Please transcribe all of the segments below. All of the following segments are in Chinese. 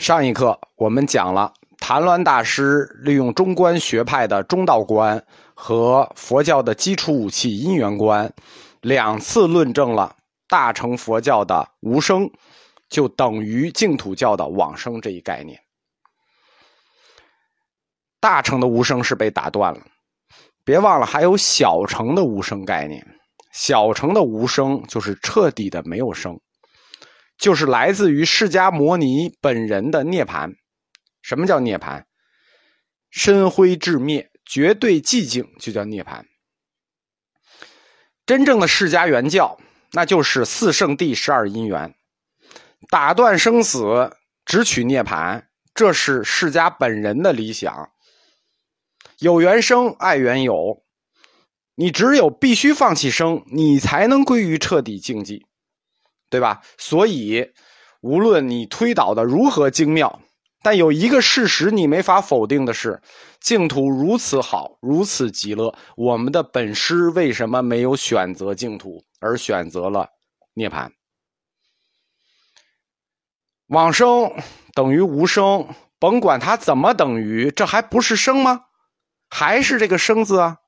上一课我们讲了谭鸾大师利用中观学派的中道观和佛教的基础武器因缘观，两次论证了大乘佛教的无生就等于净土教的往生这一概念。大乘的无生是被打断了，别忘了还有小乘的无生概念。小乘的无生就是彻底的没有生。就是来自于释迦牟尼本人的涅盘。什么叫涅盘？身灰至灭，绝对寂静，就叫涅盘。真正的释迦原教，那就是四圣地十二因缘，打断生死，只取涅盘，这是释迦本人的理想。有缘生，爱缘有，你只有必须放弃生，你才能归于彻底境界。对吧？所以，无论你推导的如何精妙，但有一个事实你没法否定的是：净土如此好，如此极乐，我们的本师为什么没有选择净土，而选择了涅槃？往生等于无生，甭管它怎么等于，这还不是生吗？还是这个生字啊？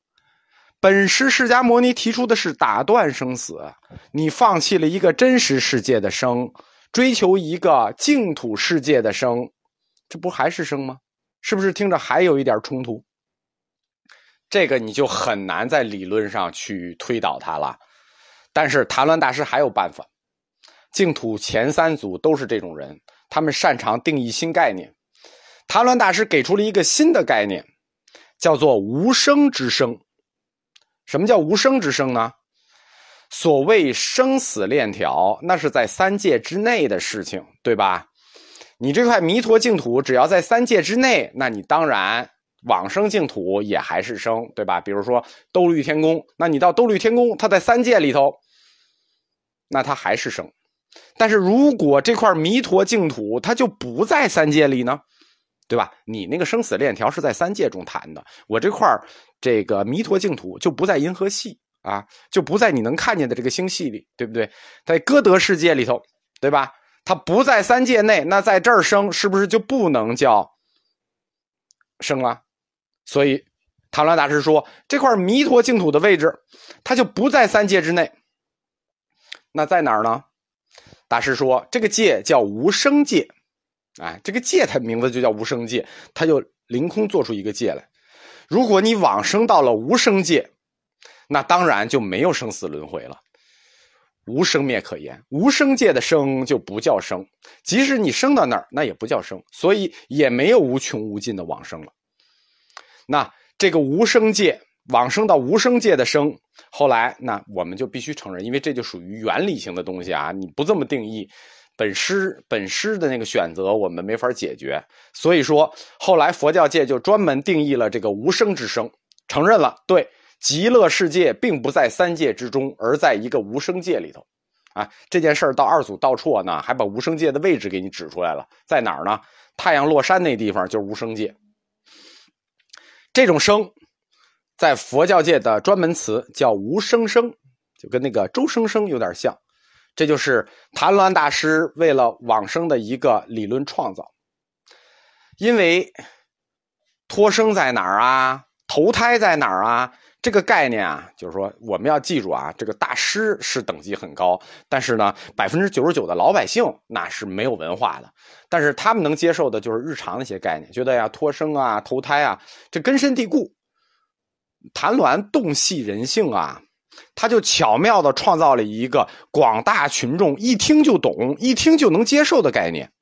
本师释迦牟尼提出的是打断生死，你放弃了一个真实世界的生，追求一个净土世界的生，这不还是生吗？是不是听着还有一点冲突？这个你就很难在理论上去推导它了。但是谭鸾大师还有办法，净土前三祖都是这种人，他们擅长定义新概念。谭鸾大师给出了一个新的概念，叫做无生之生。什么叫无生之生呢？所谓生死链条，那是在三界之内的事情，对吧？你这块弥陀净土，只要在三界之内，那你当然往生净土也还是生，对吧？比如说兜率天宫，那你到兜率天宫，它在三界里头，那它还是生。但是如果这块弥陀净土它就不在三界里呢，对吧？你那个生死链条是在三界中谈的，我这块这个弥陀净土就不在银河系啊，就不在你能看见的这个星系里，对不对？在歌德世界里头，对吧？它不在三界内，那在这儿生是不是就不能叫生了？所以，唐鸾大师说，这块弥陀净土的位置，它就不在三界之内。那在哪儿呢？大师说，这个界叫无生界，哎，这个界它名字就叫无生界，它就凌空做出一个界来。如果你往生到了无生界，那当然就没有生死轮回了，无生灭可言。无生界的生就不叫生，即使你生到那儿，那也不叫生，所以也没有无穷无尽的往生了。那这个无生界往生到无生界的生，后来那我们就必须承认，因为这就属于原理性的东西啊，你不这么定义。本师本师的那个选择，我们没法解决。所以说，后来佛教界就专门定义了这个无生之生，承认了对极乐世界并不在三界之中，而在一个无生界里头。啊，这件事儿到二祖道绰呢，还把无生界的位置给你指出来了，在哪儿呢？太阳落山那地方就是无生界。这种生，在佛教界的专门词叫无生生，就跟那个周生生有点像。这就是谭鸾大师为了往生的一个理论创造，因为托生在哪儿啊，投胎在哪儿啊，这个概念啊，就是说我们要记住啊，这个大师是等级很高，但是呢，百分之九十九的老百姓那是没有文化的，但是他们能接受的就是日常的一些概念，觉得呀，托生啊，投胎啊，这根深蒂固。谭鸾洞悉人性啊。他就巧妙的创造了一个广大群众一听就懂、一听就能接受的概念，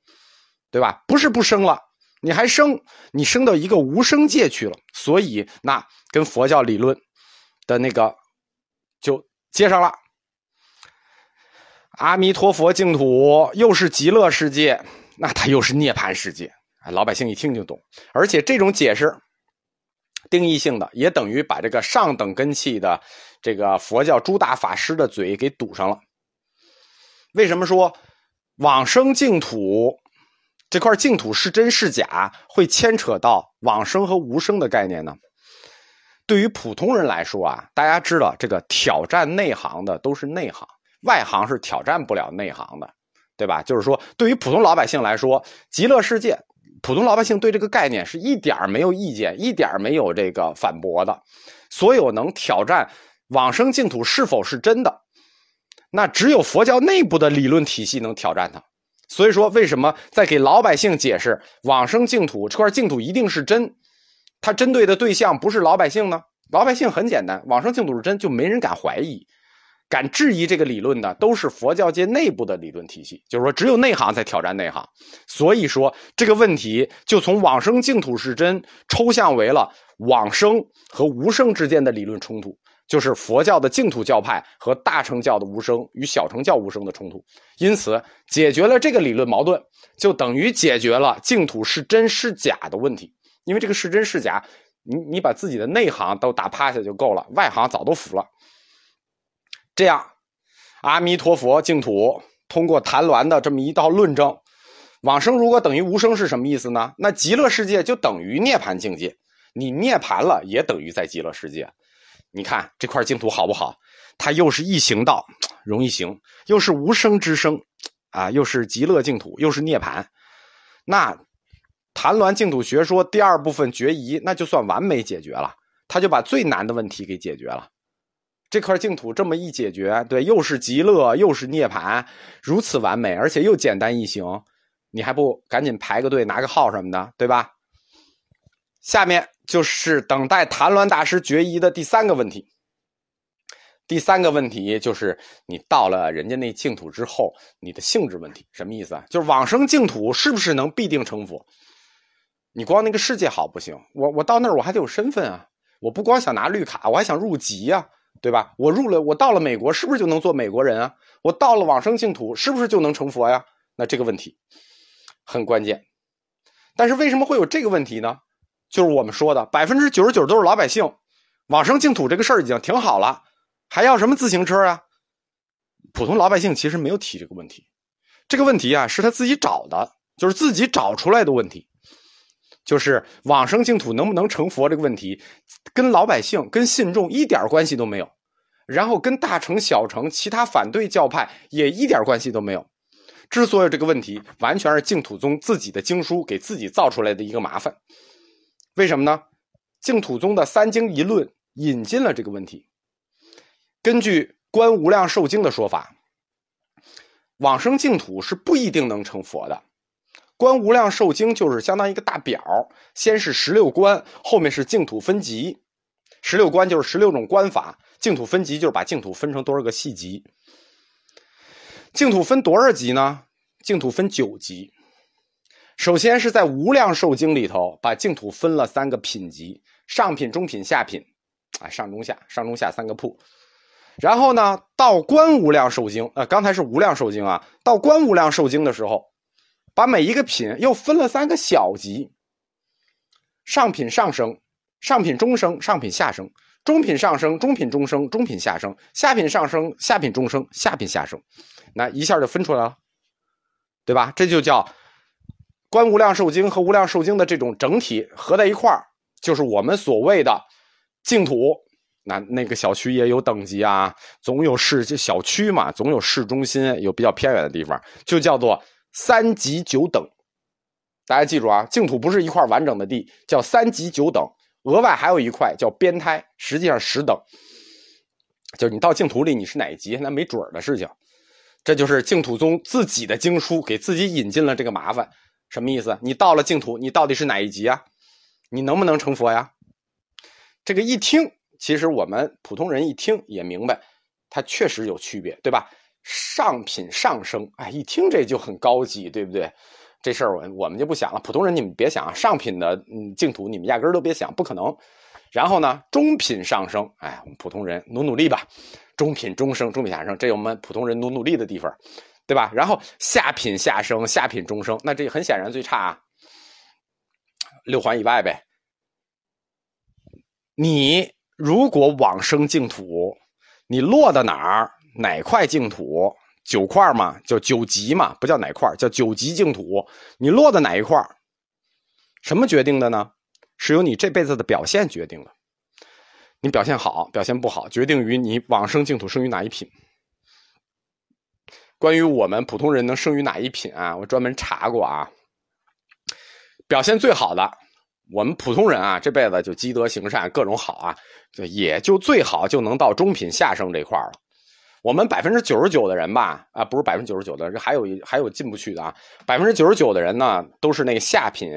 对吧？不是不生了，你还生，你生到一个无生界去了，所以那跟佛教理论的那个就接上了。阿弥陀佛净土又是极乐世界，那它又是涅槃世界，老百姓一听就懂，而且这种解释。定义性的也等于把这个上等根器的这个佛教诸大法师的嘴给堵上了。为什么说往生净土这块净土是真是假，会牵扯到往生和无生的概念呢？对于普通人来说啊，大家知道这个挑战内行的都是内行，外行是挑战不了内行的，对吧？就是说，对于普通老百姓来说，极乐世界，普通老百姓对这个概念是一点没有意见，一点没有这个反驳的。所有能挑战往生净土是否是真的，那只有佛教内部的理论体系能挑战它。所以说，为什么在给老百姓解释往生净土这块净土一定是真？它针对的对象不是老百姓呢？老百姓很简单，往生净土是真，就没人敢怀疑。敢质疑这个理论的，都是佛教界内部的理论体系。就是说，只有内行在挑战内行。所以说，这个问题就从往生净土是真抽象为了往生和无生之间的理论冲突，就是佛教的净土教派和大乘教的无生与小乘教无生的冲突。因此，解决了这个理论矛盾，就等于解决了净土是真是假的问题。因为这个是真是假，你你把自己的内行都打趴下就够了，外行早都服了。这样，阿弥陀佛净土通过谭鸾的这么一道论证，往生如果等于无生是什么意思呢？那极乐世界就等于涅槃境界，你涅槃了也等于在极乐世界。你看这块净土好不好？它又是一行道，容易行，又是无生之生，啊，又是极乐净土，又是涅槃。那谭鸾净土学说第二部分决疑，那就算完美解决了，他就把最难的问题给解决了。这块净土这么一解决，对，又是极乐，又是涅槃，如此完美，而且又简单易行，你还不赶紧排个队拿个号什么的，对吧？下面就是等待谭鸾大师决疑的第三个问题。第三个问题就是你到了人家那净土之后，你的性质问题什么意思啊？就是往生净土是不是能必定成佛？你光那个世界好不行，我我到那儿我还得有身份啊，我不光想拿绿卡，我还想入籍呀。对吧？我入了，我到了美国，是不是就能做美国人啊？我到了往生净土，是不是就能成佛呀？那这个问题很关键。但是为什么会有这个问题呢？就是我们说的，百分之九十九都是老百姓，往生净土这个事儿已经挺好了，还要什么自行车啊？普通老百姓其实没有提这个问题，这个问题啊是他自己找的，就是自己找出来的问题。就是往生净土能不能成佛这个问题，跟老百姓、跟信众一点关系都没有，然后跟大乘、小乘、其他反对教派也一点关系都没有。之所以这个问题，完全是净土宗自己的经书给自己造出来的一个麻烦。为什么呢？净土宗的三经一论引进了这个问题。根据《观无量寿经》的说法，往生净土是不一定能成佛的。观无量寿经就是相当于一个大表，先是十六观，后面是净土分级。十六观就是十六种观法，净土分级就是把净土分成多少个细级。净土分多少级呢？净土分九级。首先是在无量寿经里头，把净土分了三个品级：上品、中品、下品。啊，上中下，上中下三个铺。然后呢，到观无量寿经，呃，刚才是无量寿经啊，到观无量寿经的时候。把每一个品又分了三个小级：上品上升、上品中升、上品下升、中品上升、中品中升、中品下升、下品上升、下品中升、下品下升。那一下就分出来了，对吧？这就叫《观无量寿经》和《无量寿经》的这种整体合在一块儿，就是我们所谓的净土。那那个小区也有等级啊，总有市小区嘛，总有市中心，有比较偏远的地方，就叫做。三级九等，大家记住啊！净土不是一块完整的地，叫三级九等，额外还有一块叫边胎，实际上十等。就是你到净土里你是哪一级，那没准的事情。这就是净土宗自己的经书给自己引进了这个麻烦，什么意思？你到了净土，你到底是哪一级啊？你能不能成佛呀？这个一听，其实我们普通人一听也明白，它确实有区别，对吧？上品上升，哎，一听这就很高级，对不对？这事儿我我们就不想了。普通人你们别想啊，上品的嗯净土你们压根儿都别想，不可能。然后呢，中品上升，哎，我们普通人努努力吧。中品中升，中品下升，这我们普通人努努力的地方，对吧？然后下品下生，下品中生，那这很显然最差啊，六环以外呗。你如果往生净土，你落到哪儿？哪块净土？九块嘛，叫九级嘛，不叫哪块，叫九级净土。你落在哪一块？什么决定的呢？是由你这辈子的表现决定的。你表现好，表现不好，决定于你往生净土生于哪一品。关于我们普通人能生于哪一品啊？我专门查过啊，表现最好的，我们普通人啊，这辈子就积德行善，各种好啊，就也就最好就能到中品下生这块了。我们百分之九十九的人吧，啊，不是百分之九十九的，还有一还有进不去的啊，百分之九十九的人呢，都是那个下品，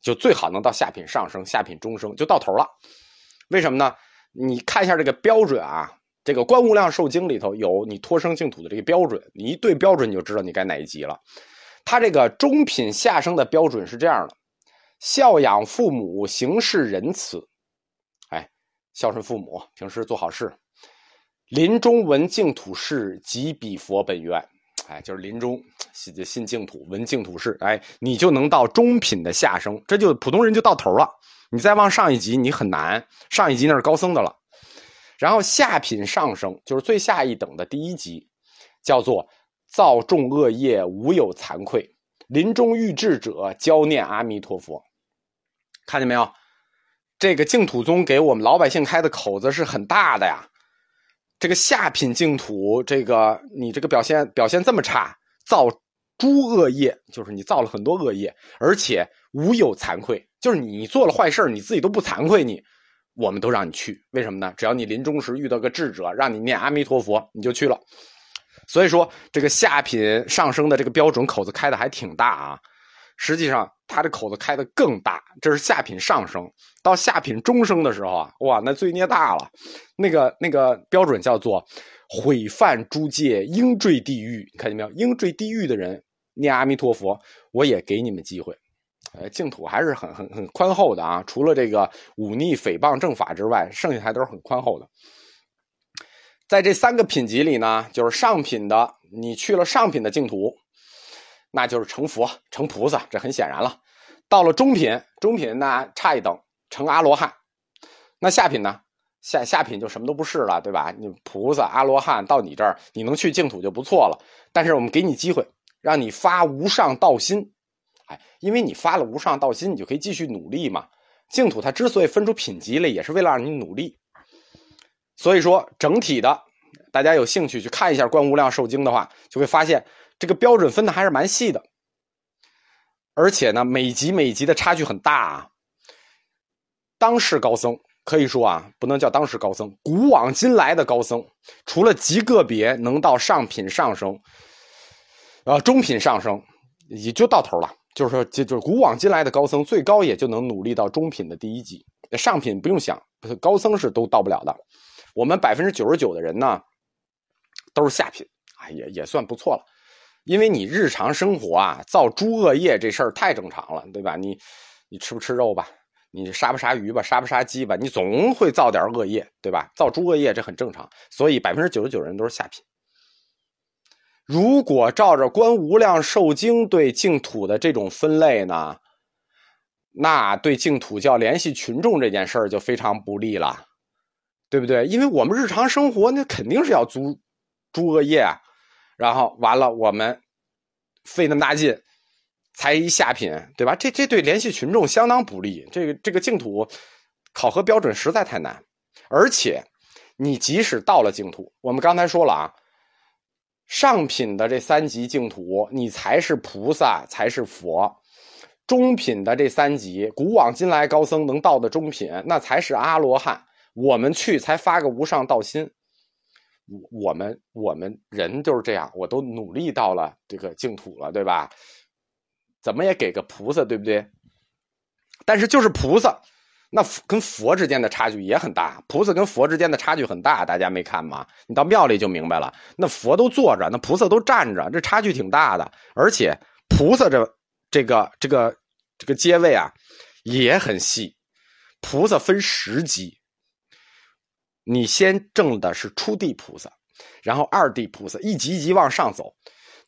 就最好能到下品上升，下品中升就到头了。为什么呢？你看一下这个标准啊。这个《观无量寿经》里头有你托生净土的这个标准，你一对标准你就知道你该哪一级了。他这个中品下生的标准是这样的：孝养父母，行事仁慈，哎，孝顺父母，平时做好事，临终闻净土事，即彼佛本愿。哎，就是临终信信净土，闻净土事，哎，你就能到中品的下生，这就普通人就到头了。你再往上一级，你很难，上一级那是高僧的了。然后下品上升，就是最下一等的第一级，叫做造众恶业无有惭愧，临终欲至者教念阿弥陀佛。看见没有？这个净土宗给我们老百姓开的口子是很大的呀。这个下品净土，这个你这个表现表现这么差，造诸恶业，就是你造了很多恶业，而且无有惭愧，就是你做了坏事你自己都不惭愧你。我们都让你去，为什么呢？只要你临终时遇到个智者，让你念阿弥陀佛，你就去了。所以说，这个下品上升的这个标准口子开的还挺大啊。实际上，他的口子开的更大，这是下品上升。到下品中升的时候啊，哇，那罪孽大了。那个那个标准叫做毁犯诸戒，应坠地狱。看见没有？应坠地狱的人念阿弥陀佛，我也给你们机会。呃，净土还是很很很宽厚的啊，除了这个忤逆诽谤正法之外，剩下还都是很宽厚的。在这三个品级里呢，就是上品的，你去了上品的净土，那就是成佛成菩萨，这很显然了。到了中品，中品呢差一等，成阿罗汉。那下品呢？下下品就什么都不是了，对吧？你菩萨、阿罗汉到你这儿，你能去净土就不错了。但是我们给你机会，让你发无上道心。哎，因为你发了无上道心，你就可以继续努力嘛。净土它之所以分出品级来，也是为了让你努力。所以说，整体的，大家有兴趣去看一下《观无量寿经》的话，就会发现这个标准分的还是蛮细的。而且呢，每级每级的差距很大啊。当世高僧可以说啊，不能叫当世高僧，古往今来的高僧，除了极个别能到上品上升，呃，中品上升，也就到头了。就是说，就就是古往今来的高僧，最高也就能努力到中品的第一级，上品不用想，高僧是都到不了的。我们百分之九十九的人呢，都是下品，啊，也也算不错了。因为你日常生活啊，造诸恶业这事儿太正常了，对吧？你你吃不吃肉吧？你杀不杀鱼吧？杀不杀鸡吧？你总会造点恶业，对吧？造诸恶业这很正常，所以百分之九十九人都是下品。如果照着《观无量寿经》对净土的这种分类呢，那对净土教联系群众这件事儿就非常不利了，对不对？因为我们日常生活那肯定是要租诸恶业，然后完了我们费那么大劲才一下品，对吧？这这对联系群众相当不利。这个这个净土考核标准实在太难，而且你即使到了净土，我们刚才说了啊。上品的这三级净土，你才是菩萨，才是佛；中品的这三级，古往今来高僧能到的中品，那才是阿罗汉。我们去才发个无上道心，我们我们人就是这样，我都努力到了这个净土了，对吧？怎么也给个菩萨，对不对？但是就是菩萨。那跟佛之间的差距也很大，菩萨跟佛之间的差距很大，大家没看吗？你到庙里就明白了。那佛都坐着，那菩萨都站着，这差距挺大的。而且菩萨这这个这个这个阶位啊也很细，菩萨分十级，你先证的是初地菩萨，然后二地菩萨，一级一级往上走。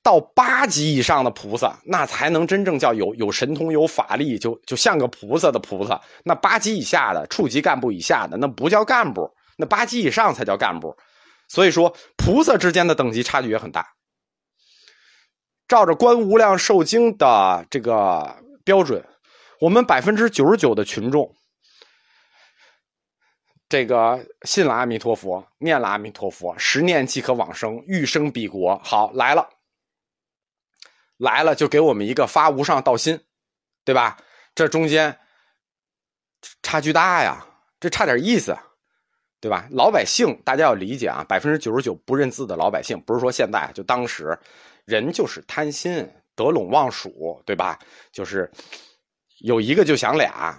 到八级以上的菩萨，那才能真正叫有有神通、有法力，就就像个菩萨的菩萨。那八级以下的、处级干部以下的，那不叫干部，那八级以上才叫干部。所以说，菩萨之间的等级差距也很大。照着《观无量寿经》的这个标准，我们百分之九十九的群众，这个信了阿弥陀佛，念了阿弥陀佛，十念即可往生，欲生彼国。好，来了。来了就给我们一个发无上道心，对吧？这中间差距大呀，这差点意思，对吧？老百姓大家要理解啊，百分之九十九不认字的老百姓，不是说现在，就当时人就是贪心，得陇望蜀，对吧？就是有一个就想俩。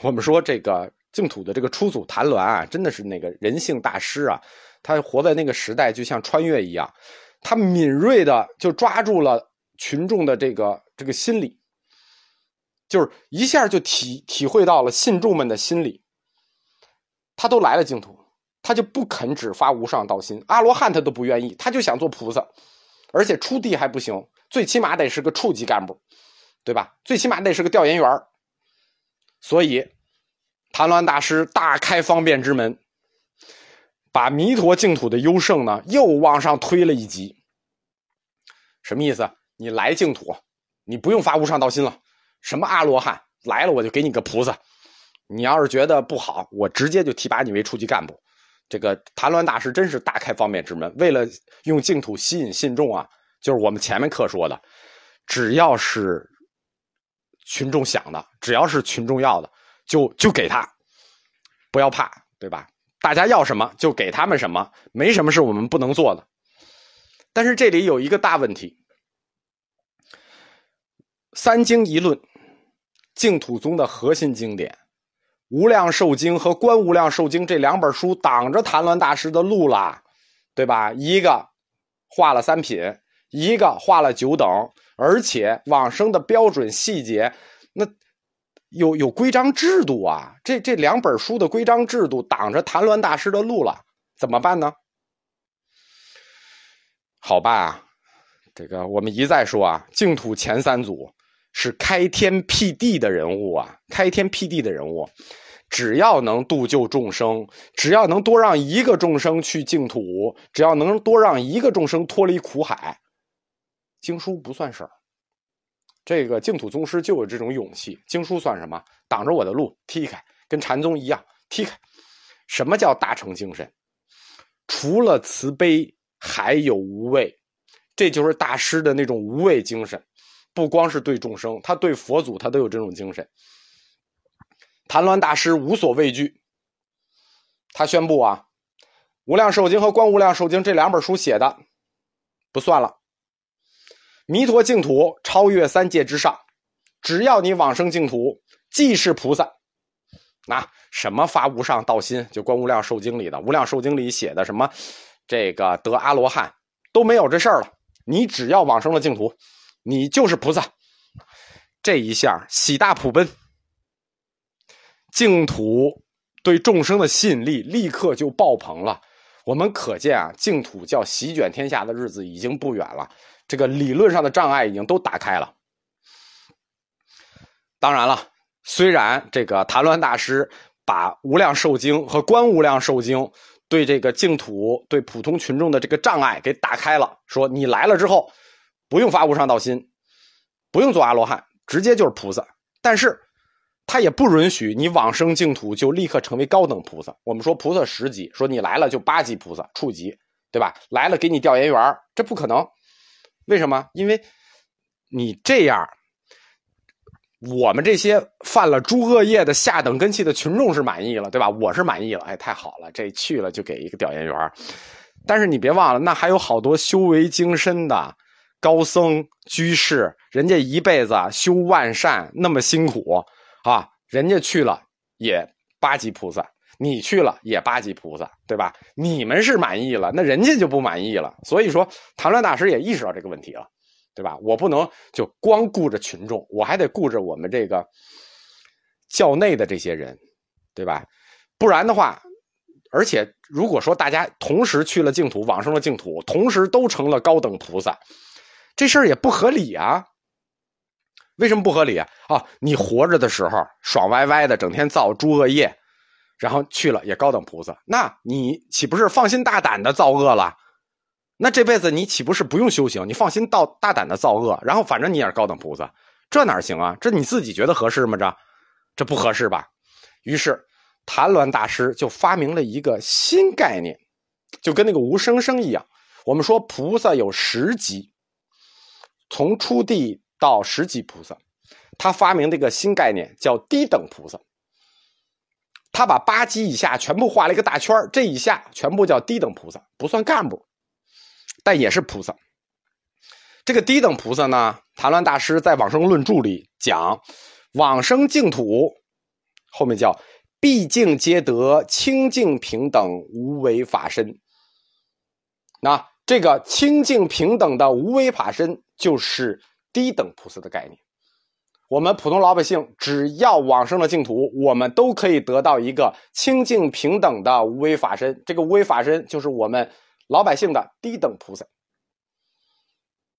我们说这个净土的这个初祖谭鸾啊，真的是那个人性大师啊，他活在那个时代就像穿越一样，他敏锐的就抓住了群众的这个这个心理。就是一下就体体会到了信众们的心理，他都来了净土，他就不肯只发无上道心，阿罗汉他都不愿意，他就想做菩萨，而且出地还不行，最起码得是个处级干部，对吧？最起码得是个调研员所以，谭鸾大师大开方便之门，把弥陀净土的优胜呢又往上推了一级。什么意思？你来净土，你不用发无上道心了。什么阿罗汉来了，我就给你个菩萨。你要是觉得不好，我直接就提拔你为初级干部。这个谭鸾大师真是大开方便之门，为了用净土吸引信众啊，就是我们前面课说的，只要是群众想的，只要是群众要的，就就给他，不要怕，对吧？大家要什么就给他们什么，没什么是我们不能做的。但是这里有一个大问题。三经一论，净土宗的核心经典《无量寿经》和《观无量寿经》这两本书挡着谭鸾大师的路了，对吧？一个画了三品，一个画了九等，而且往生的标准细节，那有有规章制度啊。这这两本书的规章制度挡着谭鸾大师的路了，怎么办呢？好办啊，这个我们一再说啊，净土前三祖。是开天辟地的人物啊！开天辟地的人物，只要能度救众生，只要能多让一个众生去净土，只要能多让一个众生脱离苦海，经书不算事儿。这个净土宗师就有这种勇气。经书算什么？挡着我的路，踢开，跟禅宗一样，踢开。什么叫大乘精神？除了慈悲，还有无畏，这就是大师的那种无畏精神。不光是对众生，他对佛祖，他都有这种精神。谭鸾大师无所畏惧，他宣布啊，《无量寿经》和《观无量寿经》这两本书写的不算了。弥陀净土超越三界之上，只要你往生净土，即是菩萨。那什么发无上道心，就《观无量寿经》里的《无量寿经》里写的什么，这个得阿罗汉都没有这事儿了。你只要往生了净土。你就是菩萨，这一下喜大普奔，净土对众生的吸引力立刻就爆棚了。我们可见啊，净土叫席卷天下的日子已经不远了。这个理论上的障碍已经都打开了。当然了，虽然这个谭鸾大师把《无量寿经》和《观无量寿经》对这个净土对普通群众的这个障碍给打开了，说你来了之后。不用发无上道心，不用做阿罗汉，直接就是菩萨。但是，他也不允许你往生净土就立刻成为高等菩萨。我们说菩萨十级，说你来了就八级菩萨，处级，对吧？来了给你调研员，这不可能。为什么？因为你这样，我们这些犯了诸恶业的下等根器的群众是满意了，对吧？我是满意了，哎，太好了，这去了就给一个调研员。但是你别忘了，那还有好多修为精深的。高僧居士，人家一辈子修万善那么辛苦啊，人家去了也八级菩萨，你去了也八级菩萨，对吧？你们是满意了，那人家就不满意了。所以说，谭鸾大师也意识到这个问题了，对吧？我不能就光顾着群众，我还得顾着我们这个教内的这些人，对吧？不然的话，而且如果说大家同时去了净土，往生了净土，同时都成了高等菩萨。这事儿也不合理啊！为什么不合理啊？啊，你活着的时候爽歪歪的，整天造诸恶业，然后去了也高等菩萨，那你岂不是放心大胆的造恶了？那这辈子你岂不是不用修行？你放心到大胆的造恶，然后反正你也是高等菩萨，这哪行啊？这你自己觉得合适吗？这这不合适吧？于是谭鸾大师就发明了一个新概念，就跟那个无声声一样。我们说菩萨有十级。从初地到十级菩萨，他发明这个新概念叫低等菩萨。他把八级以下全部画了一个大圈这以下全部叫低等菩萨，不算干部，但也是菩萨。这个低等菩萨呢，谭鸾大师在《往生论著》里讲，往生净土后面叫毕竟皆得清净平等无为法身。那这个清净平等的无为法身，就是低等菩萨的概念。我们普通老百姓只要往生了净土，我们都可以得到一个清净平等的无为法身。这个无为法身就是我们老百姓的低等菩萨。